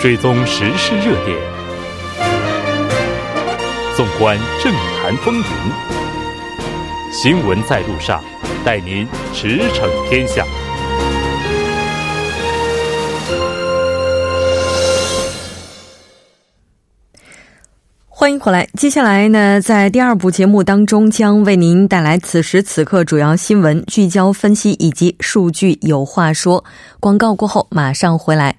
追踪时事热点，纵观政坛风云，新闻在路上，带您驰骋天下。欢迎回来。接下来呢，在第二部节目当中，将为您带来此时此刻主要新闻聚焦分析以及数据有话说。广告过后马上回来。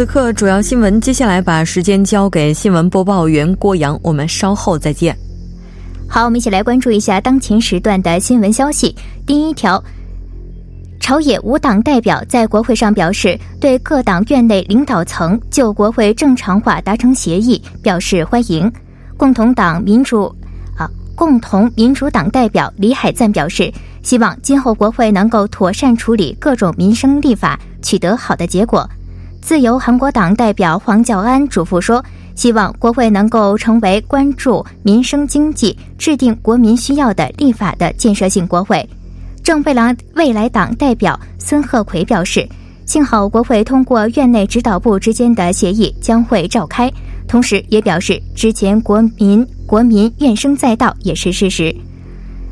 此刻，主要新闻。接下来把时间交给新闻播报员郭阳，我们稍后再见。好，我们一起来关注一下当前时段的新闻消息。第一条，朝野五党代表在国会上表示，对各党院内领导层就国会正常化达成协议表示欢迎。共同党民主啊，共同民主党代表李海赞表示，希望今后国会能够妥善处理各种民生立法，取得好的结果。自由韩国党代表黄教安嘱咐说。希望国会能够成为关注民生经济、制定国民需要的立法的建设性国会。正未来未来党代表孙鹤奎表示，幸好国会通过院内指导部之间的协议将会召开，同时也表示之前国民国民怨声载道也是事实。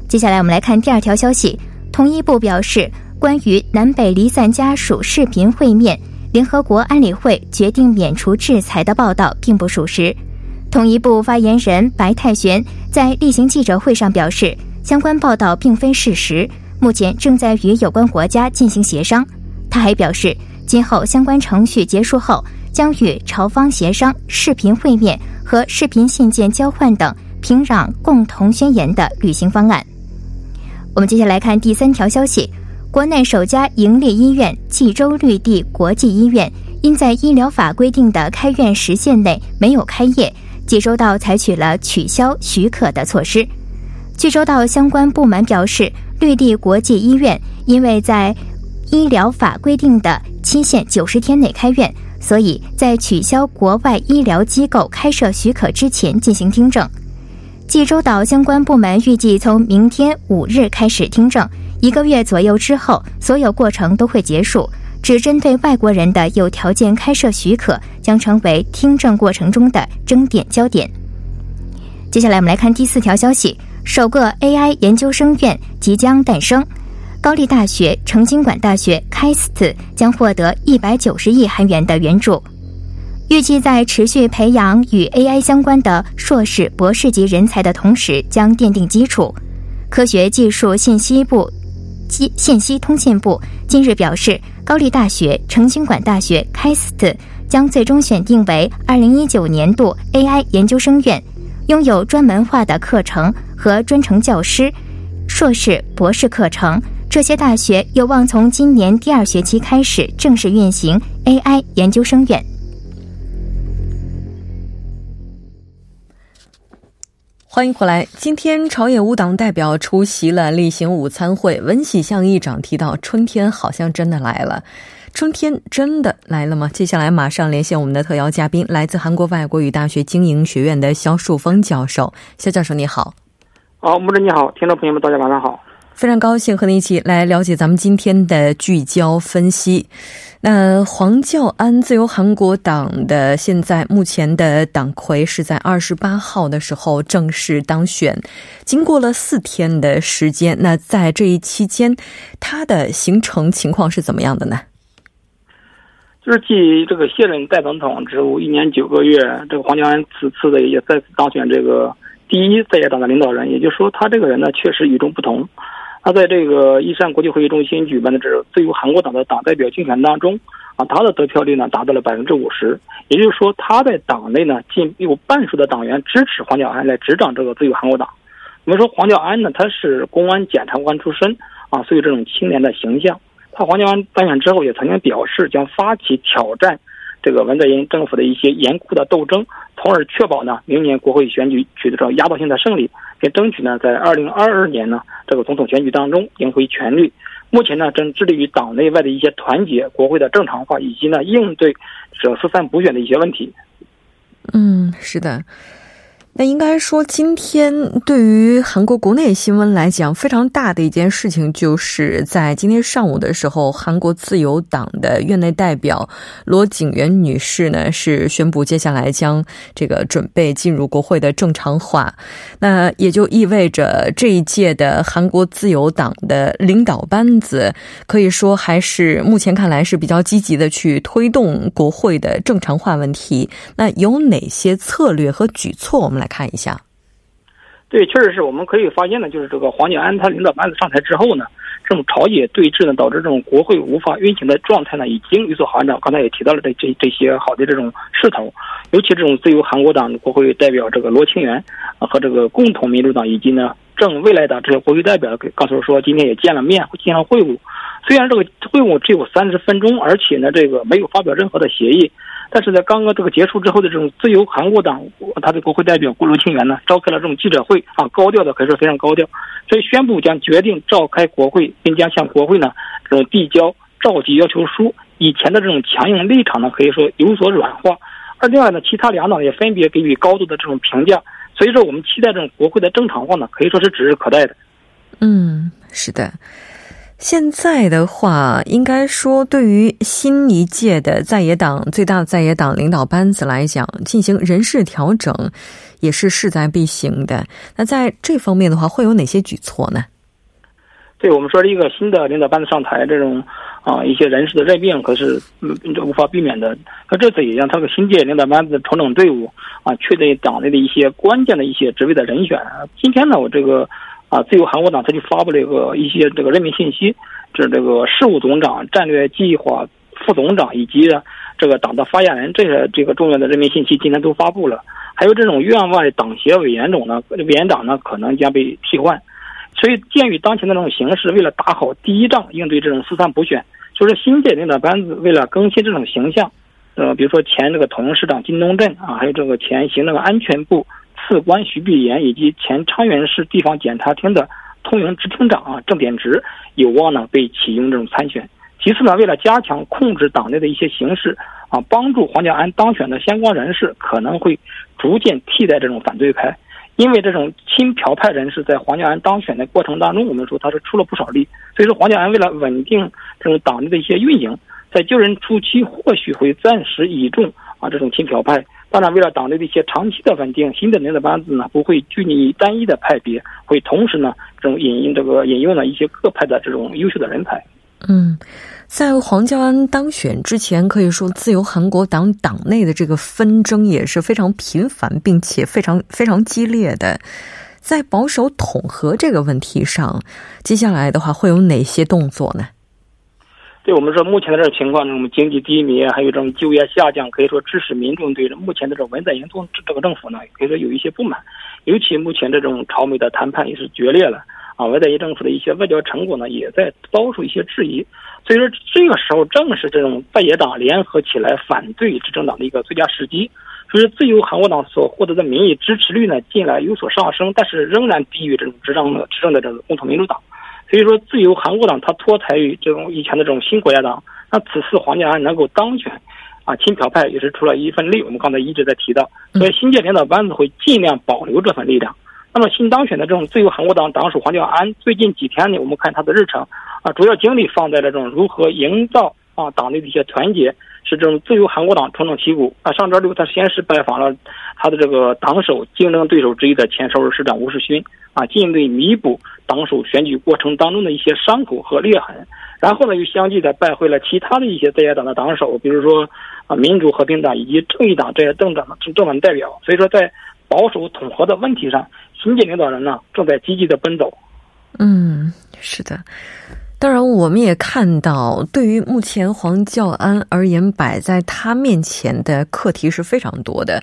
接下来我们来看第二条消息，统一部表示，关于南北离散家属视频会面。联合国安理会决定免除制裁的报道并不属实。统一部发言人白泰玄在例行记者会上表示，相关报道并非事实，目前正在与有关国家进行协商。他还表示，今后相关程序结束后，将与朝方协商视频会面和视频信件交换等平壤共同宣言的履行方案。我们接下来看第三条消息。国内首家盈利医院济州绿地国际医院，因在医疗法规定的开院时限内没有开业，济州道采取了取消许可的措施。济州道相关部门表示，绿地国际医院因为在医疗法规定的期限九十天内开院，所以在取消国外医疗机构开设许可之前进行听证。济州岛相关部门预计从明天五日开始听证。一个月左右之后，所有过程都会结束。只针对外国人的有条件开设许可，将成为听证过程中的争点焦点。接下来，我们来看第四条消息：首个 AI 研究生院即将诞生，高丽大学、成均馆大学、开斯特将获得一百九十亿韩元的援助，预计在持续培养与 AI 相关的硕士、博士级人才的同时，将奠定基础。科学技术信息部。机信息通信部今日表示，高丽大学、成均馆大学、开斯特将最终选定为二零一九年度 AI 研究生院，拥有专门化的课程和专程教师、硕士、博士课程。这些大学有望从今年第二学期开始正式运行 AI 研究生院。欢迎回来。今天朝野五党代表出席了例行午餐会。文喜向议长提到，春天好像真的来了。春天真的来了吗？接下来马上连线我们的特邀嘉宾，来自韩国外国语大学经营学院的肖树峰教授。肖教授，你好。好，穆总你好，听众朋友们，大家晚上好。非常高兴和你一起来了解咱们今天的聚焦分析。那黄教安自由韩国党的现在目前的党魁是在二十八号的时候正式当选，经过了四天的时间。那在这一期间，他的行程情况是怎么样的呢？就是继这个卸任代总统职务一年九个月，这个黄教安此次的也再次当选这个第一在野党的领导人，也就是说，他这个人呢确实与众不同。他在这个一山国际会议中心举办的这自由韩国党的党代表竞选当中，啊，他的得票率呢达到了百分之五十，也就是说他在党内呢近有半数的党员支持黄教安来执掌这个自由韩国党。我们说黄教安呢，他是公安检察官出身啊，所以这种青年的形象。他黄教安当选之后，也曾经表示将发起挑战这个文在寅政府的一些严酷的斗争，从而确保呢明年国会选举取得这压倒性的胜利，并争取呢在二零二二年呢这个总统选举当中赢回权力。目前呢，正致力于党内外的一些团结、国会的正常化，以及呢应对这四散补选的一些问题。嗯，是的。那应该说，今天对于韩国国内新闻来讲，非常大的一件事情，就是在今天上午的时候，韩国自由党的院内代表罗景元女士呢，是宣布接下来将这个准备进入国会的正常化。那也就意味着这一届的韩国自由党的领导班子，可以说还是目前看来是比较积极的去推动国会的正常化问题。那有哪些策略和举措？我们来。看一下，对，确实是我们可以发现呢，就是这个黄景安他领导班子上台之后呢，这种朝野对峙呢，导致这种国会无法运行的状态呢，已经有所好转。刚才也提到了这这这些好的这种势头，尤其这种自由韩国党国会代表这个罗清源和这个共同民主党以及呢正未来党这些国会代表，告诉说今天也见了面，进行会晤。虽然这个会晤只有三十分钟，而且呢，这个没有发表任何的协议。但是在刚刚这个结束之后的这种自由韩国党，他的国会代表郭罗清源呢，召开了这种记者会啊，高调的可以说非常高调，所以宣布将决定召开国会，并将向国会呢这种递交召集要求书。以前的这种强硬立场呢，可以说有所软化。而另外呢，其他两党也分别给予高度的这种评价。所以说，我们期待这种国会的正常化呢，可以说是指日可待的。嗯，是的。现在的话，应该说，对于新一届的在野党最大的在野党领导班子来讲，进行人事调整，也是势在必行的。那在这方面的话，会有哪些举措呢？对我们说，一个新的领导班子上台，这种啊一些人事的任命，可是嗯无法避免的。那这次也让他个新届领导班子重整队伍啊，确定党内的一些关键的一些职位的人选。今天呢，我这个。啊，自由韩国党他就发布了一个一些这个任命信息，这这个事务总长、战略计划副总长以及这个党的发言人这些这个重要的任命信息今天都发布了。还有这种院外党协委员长呢，委员长呢可能将被替换。所以，鉴于当前的这种形势，为了打好第一仗，应对这种四三补选，就是新界领导班子为了更新这种形象，呃，比如说前这个统市长金东镇啊，还有这个前行政安全部。次官徐碧岩以及前昌原市地方检察厅的通营支厅长啊郑典植有望呢被启用这种参选。其次呢，为了加强控制党内的一些形势啊，帮助黄教安当选的相关人士可能会逐渐替代这种反对派，因为这种亲朴派人士在黄教安当选的过程当中，我们说他是出了不少力。所以说黄教安为了稳定这种党内的一些运营，在就任初期或许会暂时倚重啊这种亲朴派。当然，为了党内的一些长期的稳定，新的领导班子呢不会拘泥于单一的派别，会同时呢这种引这个引用了一些各派的这种优秀的人才。嗯，在黄教安当选之前，可以说自由韩国党党内的这个纷争也是非常频繁，并且非常非常激烈的。在保守统合这个问题上，接下来的话会有哪些动作呢？对我们说，目前的这种情况，我们经济低迷，还有这种就业下降，可以说致使民众对目前的这种文在寅政这个政府呢，可以说有一些不满。尤其目前这种朝美的谈判也是决裂了啊，文在寅政府的一些外交成果呢，也在遭受一些质疑。所以说，这个时候正是这种在野党联合起来反对执政党的一个最佳时机。所以，自由韩国党所获得的民意支持率呢，近来有所上升，但是仍然低于这种执政的执政的这个共同民主党。所以说，自由韩国党它脱胎于这种以前的这种新国家党，那此次黄建安能够当选，啊，亲朴派也是出了一份力。我们刚才一直在提到，所以新建领导班子会尽量保留这份力量。那么新当选的这种自由韩国党党首黄建安，最近几天呢，我们看他的日程，啊，主要精力放在了这种如何营造啊党内的一些团结，是这种自由韩国党重整旗鼓。啊，上周六他先是拜访了他的这个党首竞争对手之一的前首尔市长吴世勋。啊，尽力弥补党首选举过程当中的一些伤口和裂痕，然后呢，又相继的拜会了其他的一些在野党的党首，比如说啊，民主和平党以及正义党这些政党的政党代表。所以说，在保守统合的问题上，新晋领导人呢正在积极的奔走。嗯，是的。当然，我们也看到，对于目前黄教安而言，摆在他面前的课题是非常多的。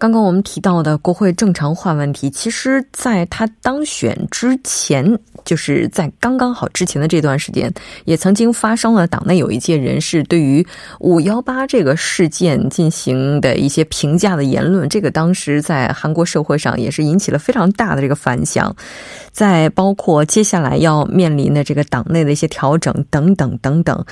刚刚我们提到的国会正常化问题，其实在他当选之前，就是在刚刚好之前的这段时间，也曾经发生了党内有一届人士对于五幺八这个事件进行的一些评价的言论，这个当时在韩国社会上也是引起了非常大的这个反响。在包括接下来要面临的这个党内的一些调整等等等等。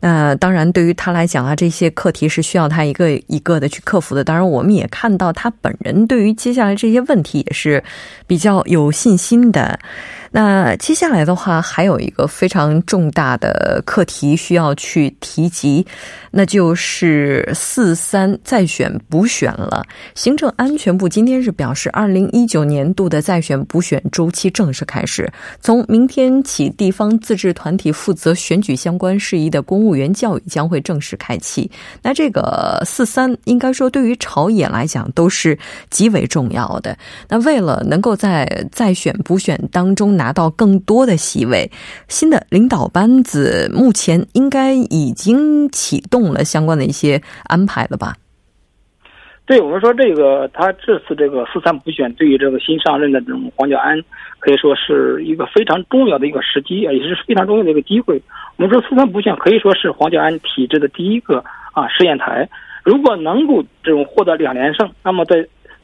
那当然，对于他来讲啊，这些课题是需要他一个一个的去克服的。当然，我们也看到他本人对于接下来这些问题也是比较有信心的。那接下来的话，还有一个非常重大的课题需要去提及，那就是四三再选补选了。行政安全部今天是表示，二零一九年度的再选补选周期正式开始，从明天起，地方自治团体负责选举相关事宜的公务员教育将会正式开启。那这个四三应该说对于朝野来讲都是极为重要的。那为了能够在再选补选当中，拿到更多的席位，新的领导班子目前应该已经启动了相关的一些安排了吧？对我们说，这个他这次这个四三补选，对于这个新上任的这种黄教安，可以说是一个非常重要的一个时机，也是非常重要的一个机会。我们说四三补选可以说是黄教安体制的第一个啊试验台，如果能够这种获得两连胜，那么在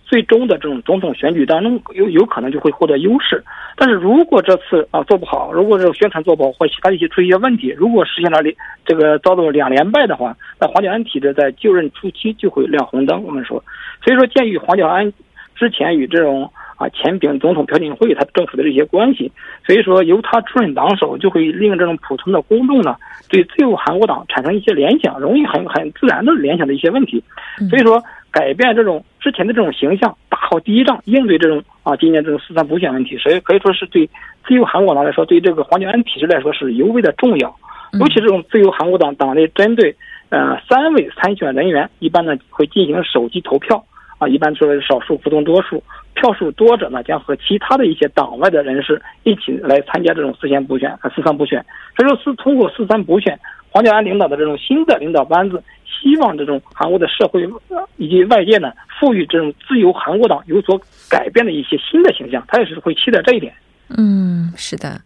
最终的这种总统选举当中，有有可能就会获得优势。但是如果这次啊做不好，如果这个宣传做不好，或其他一些出一些问题，如果实现了两这个遭到两连败的话，那黄教安体制在就任初期就会亮红灯。我们说，所以说鉴于黄教安之前与这种啊前总统朴槿惠他政府的这些关系，所以说由他出任党首，就会令这种普通的公众呢对自由韩国党产生一些联想，容易很很自然的联想的一些问题。所以说。改变这种之前的这种形象，打好第一仗，应对这种啊今年这种四三补选问题，所以可以说是对自由韩国党来说，对这个黄教安体制来说是尤为的重要。尤其这种自由韩国党党内针对呃三位参选人员，一般呢会进行手机投票啊，一般作为少数服从多数，票数多者呢将和其他的一些党外的人士一起来参加这种四三补选和四三补选。所以说是通过四三补选，黄教安领导的这种新的领导班子。希望这种韩国的社会以及外界呢，赋予这种自由韩国党有所改变的一些新的形象，他也是会期待这一点。嗯，是的。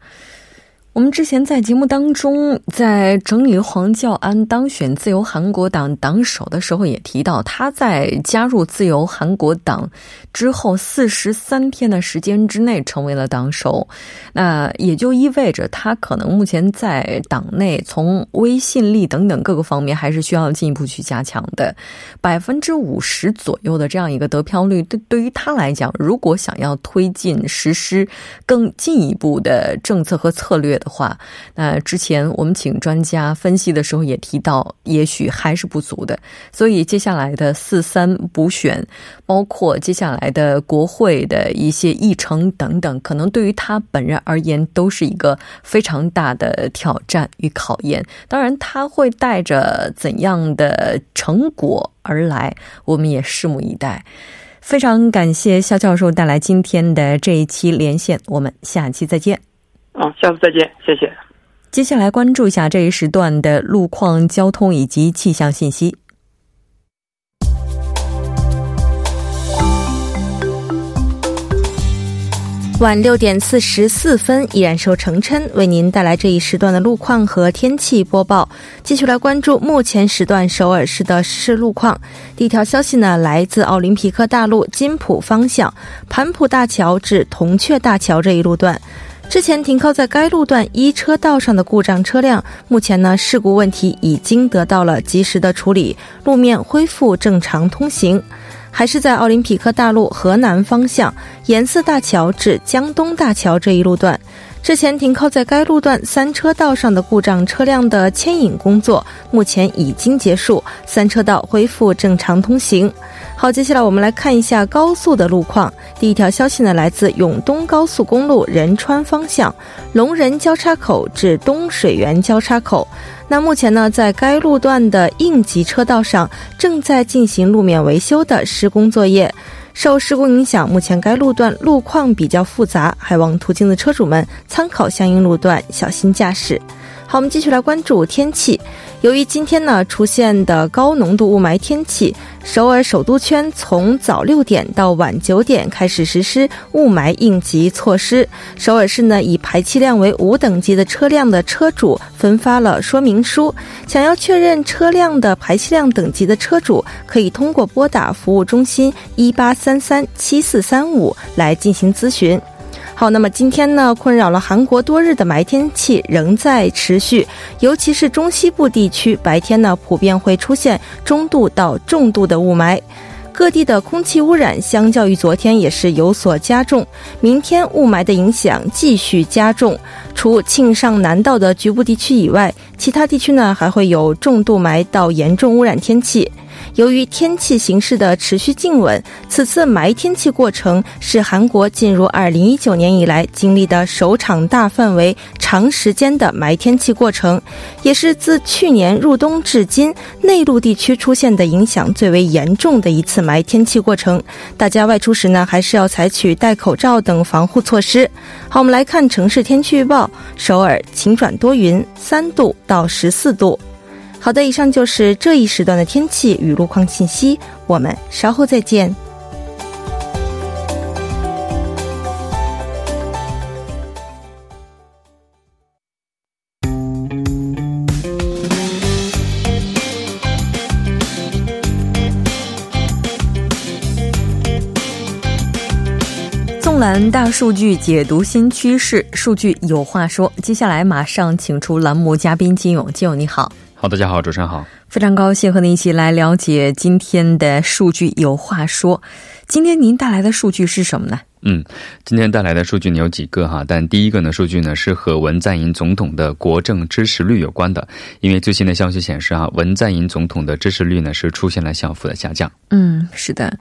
我们之前在节目当中，在整理黄教安当选自由韩国党党首的时候，也提到他在加入自由韩国党之后四十三天的时间之内成为了党首。那也就意味着他可能目前在党内从威信力等等各个方面还是需要进一步去加强的。百分之五十左右的这样一个得票率，对对于他来讲，如果想要推进实施更进一步的政策和策略的话，那之前我们请专家分析的时候也提到，也许还是不足的。所以接下来的四三补选，包括接下来的国会的一些议程等等，可能对于他本人而言都是一个非常大的挑战与考验。当然，他会带着怎样的成果而来，我们也拭目以待。非常感谢肖教授带来今天的这一期连线，我们下期再见。啊，下次再见，谢谢。接下来关注一下这一时段的路况、交通以及气象信息。晚六点四十四分，依然受成琛为您带来这一时段的路况和天气播报。继续来关注目前时段首尔市的实时路况。第一条消息呢，来自奥林匹克大路金浦方向盘浦大桥至铜雀大桥这一路段。之前停靠在该路段一车道上的故障车辆，目前呢事故问题已经得到了及时的处理，路面恢复正常通行。还是在奥林匹克大路河南方向颜色大桥至江东大桥这一路段。之前停靠在该路段三车道上的故障车辆的牵引工作目前已经结束，三车道恢复正常通行。好，接下来我们来看一下高速的路况。第一条消息呢，来自永东高速公路仁川方向龙仁交叉口至东水源交叉口。那目前呢，在该路段的应急车道上正在进行路面维修的施工作业。受事故影响，目前该路段路况比较复杂，还望途经的车主们参考相应路段，小心驾驶。好，我们继续来关注天气。由于今天呢出现的高浓度雾霾天气，首尔首都圈从早六点到晚九点开始实施雾霾应急措施。首尔市呢以排气量为五等级的车辆的车主分发了说明书，想要确认车辆的排气量等级的车主，可以通过拨打服务中心一八三三七四三五来进行咨询。好，那么今天呢，困扰了韩国多日的霾天气仍在持续，尤其是中西部地区，白天呢普遍会出现中度到重度的雾霾。各地的空气污染相较于昨天也是有所加重，明天雾霾的影响继续加重。除庆尚南道的局部地区以外，其他地区呢还会有重度霾到严重污染天气。由于天气形势的持续静稳，此次霾天气过程是韩国进入2019年以来经历的首场大范围、长时间的霾天气过程，也是自去年入冬至今内陆地区出现的影响最为严重的一次霾天气过程。大家外出时呢，还是要采取戴口罩等防护措施。好，我们来看城市天气预报：首尔晴转多云，三度到十四度。好的，以上就是这一时段的天气与路况信息。我们稍后再见。纵览大数据，解读新趋势，数据有话说。接下来马上请出栏目嘉宾金勇，金勇你好。好，大家好，主持人好，非常高兴和您一起来了解今天的数据有话说。今天您带来的数据是什么呢？嗯，今天带来的数据呢有几个哈，但第一个呢数据呢是和文在寅总统的国政支持率有关的，因为最新的消息显示啊，文在寅总统的支持率呢是出现了小幅的下降。嗯，是的。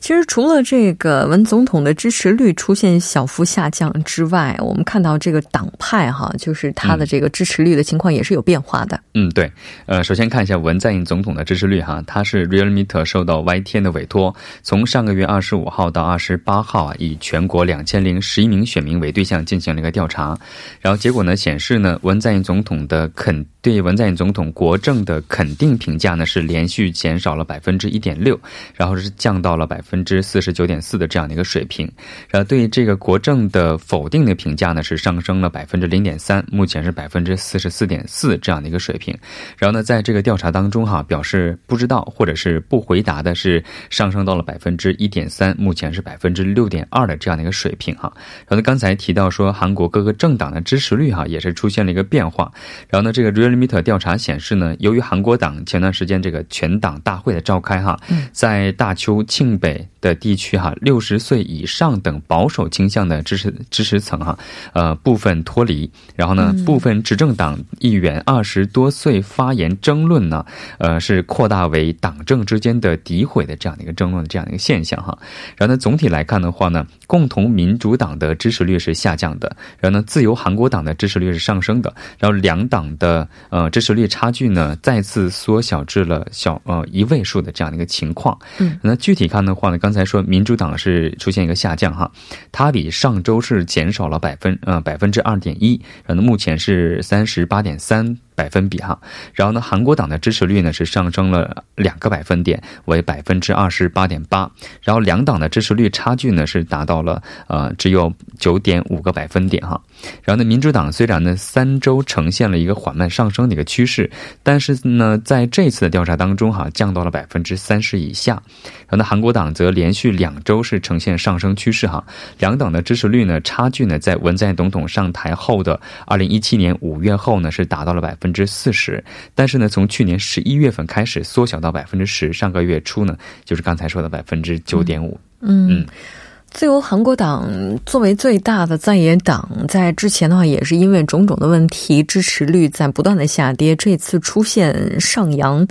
其实除了这个文总统的支持率出现小幅下降之外，我们看到这个党派哈，就是他的这个支持率的情况也是有变化的。嗯，对。呃，首先看一下文在寅总统的支持率哈，他是 Realmeter 受到 YTN 的委托，从上个月二十五号到二十八号啊，以全国两千零十一名选民为对象进行了一个调查，然后结果呢显示呢，文在寅总统的肯对文在寅总统国政的肯定评价呢是连续减少了百分之一点六，然后是降到了百。分之四十九点四的这样的一个水平，然后对这个国政的否定的评价呢是上升了百分之零点三，目前是百分之四十四点四这样的一个水平。然后呢，在这个调查当中哈，表示不知道或者是不回答的是上升到了百分之一点三，目前是百分之六点二的这样的一个水平哈。然后呢，刚才提到说韩国各个政党的支持率哈也是出现了一个变化。然后呢，这个 Realmeter 调查显示呢，由于韩国党前段时间这个全党大会的召开哈，在大邱庆北。的地区哈，六十岁以上等保守倾向的支持支持层哈，呃部分脱离，然后呢，部分执政党议员二十多岁发言争论呢，呃是扩大为党政之间的诋毁的这样的一个争论的这样的一个现象哈。然后呢，总体来看的话呢，共同民主党的支持率是下降的，然后呢，自由韩国党的支持率是上升的，然后两党的呃支持率差距呢再次缩小至了小呃一位数的这样的一个情况。嗯，那具体看的话呢，刚才。说民主党是出现一个下降哈，它比上周是减少了百分呃百分之二点一，然后目前是三十八点三。百分比哈，然后呢，韩国党的支持率呢是上升了两个百分点，为百分之二十八点八，然后两党的支持率差距呢是达到了呃只有九点五个百分点哈，然后呢，民主党虽然呢三周呈现了一个缓慢上升的一个趋势，但是呢在这次的调查当中哈降到了百分之三十以下，然后呢，韩国党则连续两周是呈现上升趋势哈，两党的支持率呢差距呢在文在寅总统上台后的二零一七年五月后呢是达到了百分。分之四十，但是呢，从去年十一月份开始缩小到百分之十，上个月初呢，就是刚才说的百分之九点五。嗯，自由韩国党作为最大的在野党，在之前的话也是因为种种的问题，支持率在不断的下跌。这次出现上扬，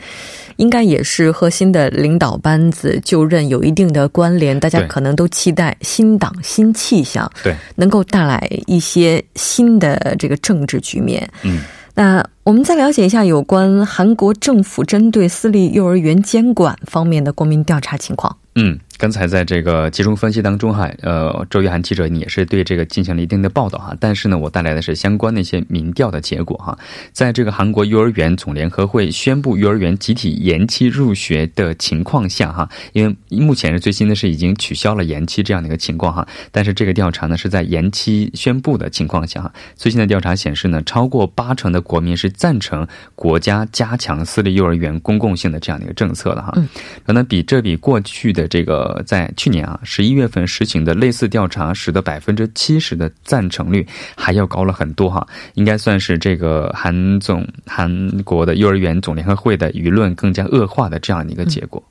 应该也是和新的领导班子就任有一定的关联。大家可能都期待新党新气象，对，能够带来一些新的这个政治局面。嗯。那我们再了解一下有关韩国政府针对私立幼儿园监管方面的国民调查情况。嗯，刚才在这个集中分析当中哈，呃，周玉涵记者你也是对这个进行了一定的报道哈，但是呢，我带来的是相关的一些民调的结果哈，在这个韩国幼儿园总联合会宣布幼儿园集体延期入学的情况下哈，因为目前是最新的是已经取消了延期这样的一个情况哈，但是这个调查呢是在延期宣布的情况下哈，最新的调查显示呢，超过八成的国民是赞成国家加强私立幼儿园公共性的这样的一个政策的哈，嗯，可能比这比过去的这个在去年啊十一月份实行的类似调查使得百分之七十的赞成率还要高了很多哈，应该算是这个韩总韩国的幼儿园总联合会的舆论更加恶化的这样的一个结果。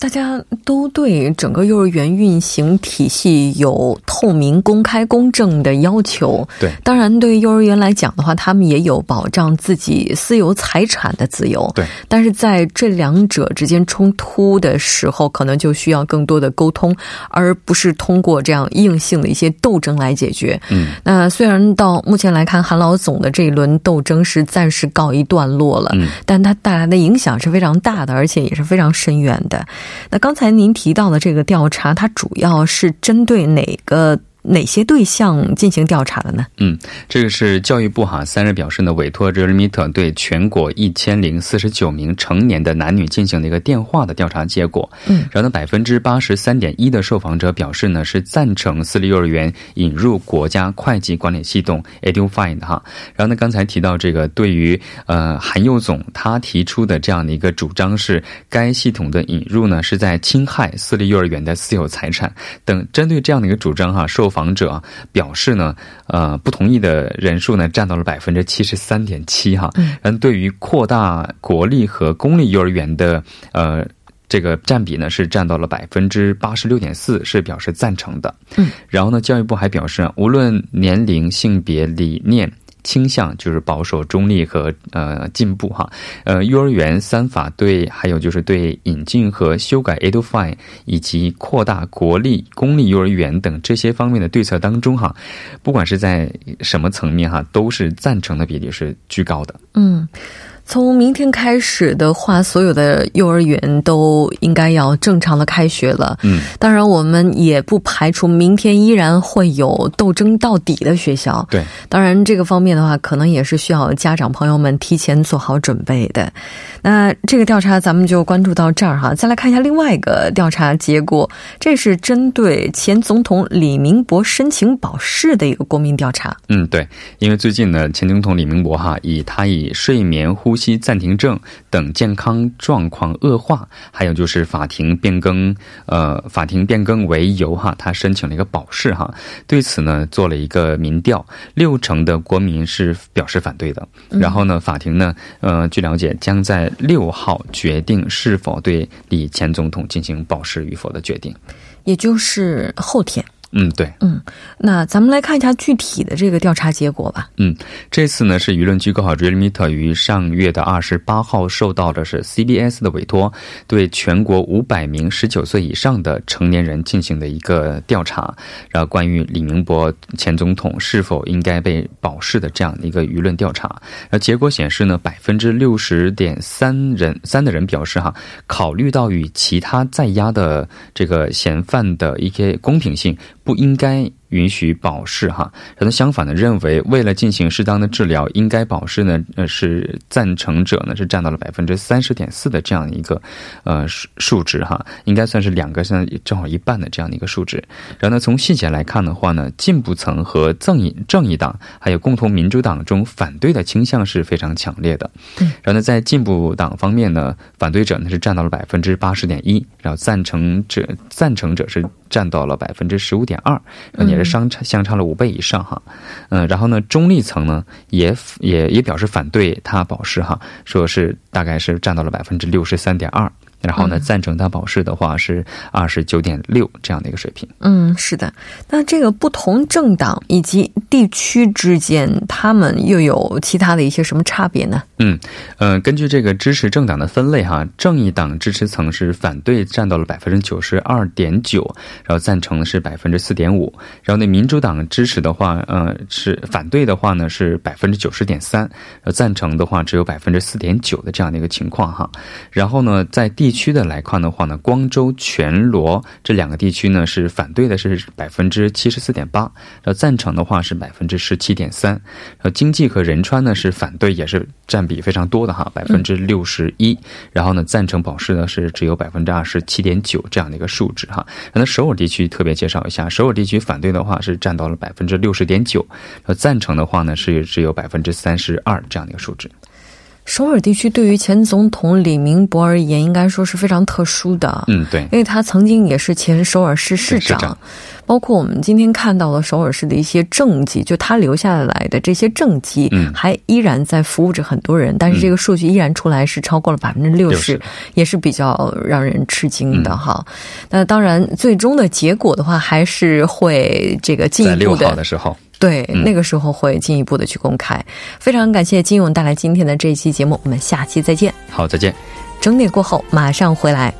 大家都对整个幼儿园运行体系有透明、公开、公正的要求。对，当然，对幼儿园来讲的话，他们也有保障自己私有财产的自由。对，但是在这两者之间冲突的时候，可能就需要更多的沟通，而不是通过这样硬性的一些斗争来解决。嗯，那虽然到目前来看，韩老总的这一轮斗争是暂时告一段落了，嗯，但它带来的影响是非常大的，而且也是非常深远的。那刚才您提到的这个调查，它主要是针对哪个？哪些对象进行调查的呢？嗯，这个是教育部哈三日表示呢，委托 Realmeter 对全国一千零四十九名成年的男女进行了一个电话的调查结果。嗯，然后呢，百分之八十三点一的受访者表示呢是赞成私立幼儿园引入国家会计管理系统 EduFind 哈。然后呢，刚才提到这个对于呃韩幼总他提出的这样的一个主张是，该系统的引入呢是在侵害私立幼儿园的私有财产等，针对这样的一个主张哈，受。访者表示呢，呃，不同意的人数呢占到了百分之七十三点七哈。嗯，对于扩大国立和公立幼儿园的呃这个占比呢，是占到了百分之八十六点四，是表示赞成的。嗯，然后呢，教育部还表示，无论年龄、性别、理念。倾向就是保守、中立和呃进步哈，呃，幼儿园三法对，还有就是对引进和修改 EduFine 以及扩大国立、公立幼儿园等这些方面的对策当中哈，不管是在什么层面哈，都是赞成的比例是居高的。嗯。从明天开始的话，所有的幼儿园都应该要正常的开学了。嗯，当然，我们也不排除明天依然会有斗争到底的学校。对，当然这个方面的话，可能也是需要家长朋友们提前做好准备的。那这个调查咱们就关注到这儿哈，再来看一下另外一个调查结果，这是针对前总统李明博申请保释的一个国民调查。嗯，对，因为最近呢，前总统李明博哈以他以睡眠呼期暂停症等健康状况恶化，还有就是法庭变更，呃，法庭变更为由哈，他申请了一个保释哈。对此呢，做了一个民调，六成的国民是表示反对的。然后呢，法庭呢，呃，据了解，将在六号决定是否对李前总统进行保释与否的决定，也就是后天。嗯，对，嗯，那咱们来看一下具体的这个调查结果吧。嗯，这次呢是舆论机构哈 Realmeter 于上月的二十八号受到的是 CBS 的委托，对全国五百名十九岁以上的成年人进行的一个调查，然后关于李明博前总统是否应该被保释的这样的一个舆论调查。那结果显示呢，百分之六十点三人三的人表示哈，考虑到与其他在押的这个嫌犯的一些公平性。不应该。允许保释哈，然后相反的认为，为了进行适当的治疗，应该保释呢？呃，是赞成者呢是占到了百分之三十点四的这样一个呃数数值哈，应该算是两个像正好一半的这样的一个数值。然后呢，从细节来看的话呢，进步层和正义正义党还有共同民主党中反对的倾向是非常强烈的。然后呢，在进步党方面呢，反对者呢是占到了百分之八十点一，然后赞成者赞成者是占到了百分之十五点二，然后也。相差相差了五倍以上哈，嗯，然后呢，中立层呢也也也表示反对他保释哈，说是大概是占到了百分之六十三点二。然后呢，赞成他保释的话是二十九点六这样的一个水平。嗯，是的。那这个不同政党以及地区之间，他们又有其他的一些什么差别呢？嗯，呃，根据这个支持政党的分类哈，正义党支持层是反对占到了百分之九十二点九，然后赞成是百分之四点五，然后那民主党支持的话，呃，是反对的话呢是百分之九十点三，赞成的话只有百分之四点九的这样的一个情况哈。然后呢，在地地区的来看的话呢，光州、全罗这两个地区呢是反对的是百分之七十四点八，然后赞成的话是百分之十七点三，然后经济和仁川呢是反对，也是占比非常多的哈，百分之六十一，然后呢赞成保释呢是只有百分之二十七点九这样的一个数值哈。那首尔地区特别介绍一下，首尔地区反对的话是占到了百分之六十点九，然后赞成的话呢是只有百分之三十二这样的一个数值。首尔地区对于前总统李明博而言，应该说是非常特殊的。嗯，对，因为他曾经也是前首尔市市长，包括我们今天看到了首尔市的一些政绩，就他留下来的这些政绩，嗯，还依然在服务着很多人。但是这个数据依然出来是超过了百分之六十，也是比较让人吃惊的哈。那当然，最终的结果的话，还是会这个进一步的的时候。对，那个时候会进一步的去公开。非常感谢金勇带来今天的这一期节目，我们下期再见。好，再见。整点过后马上回来。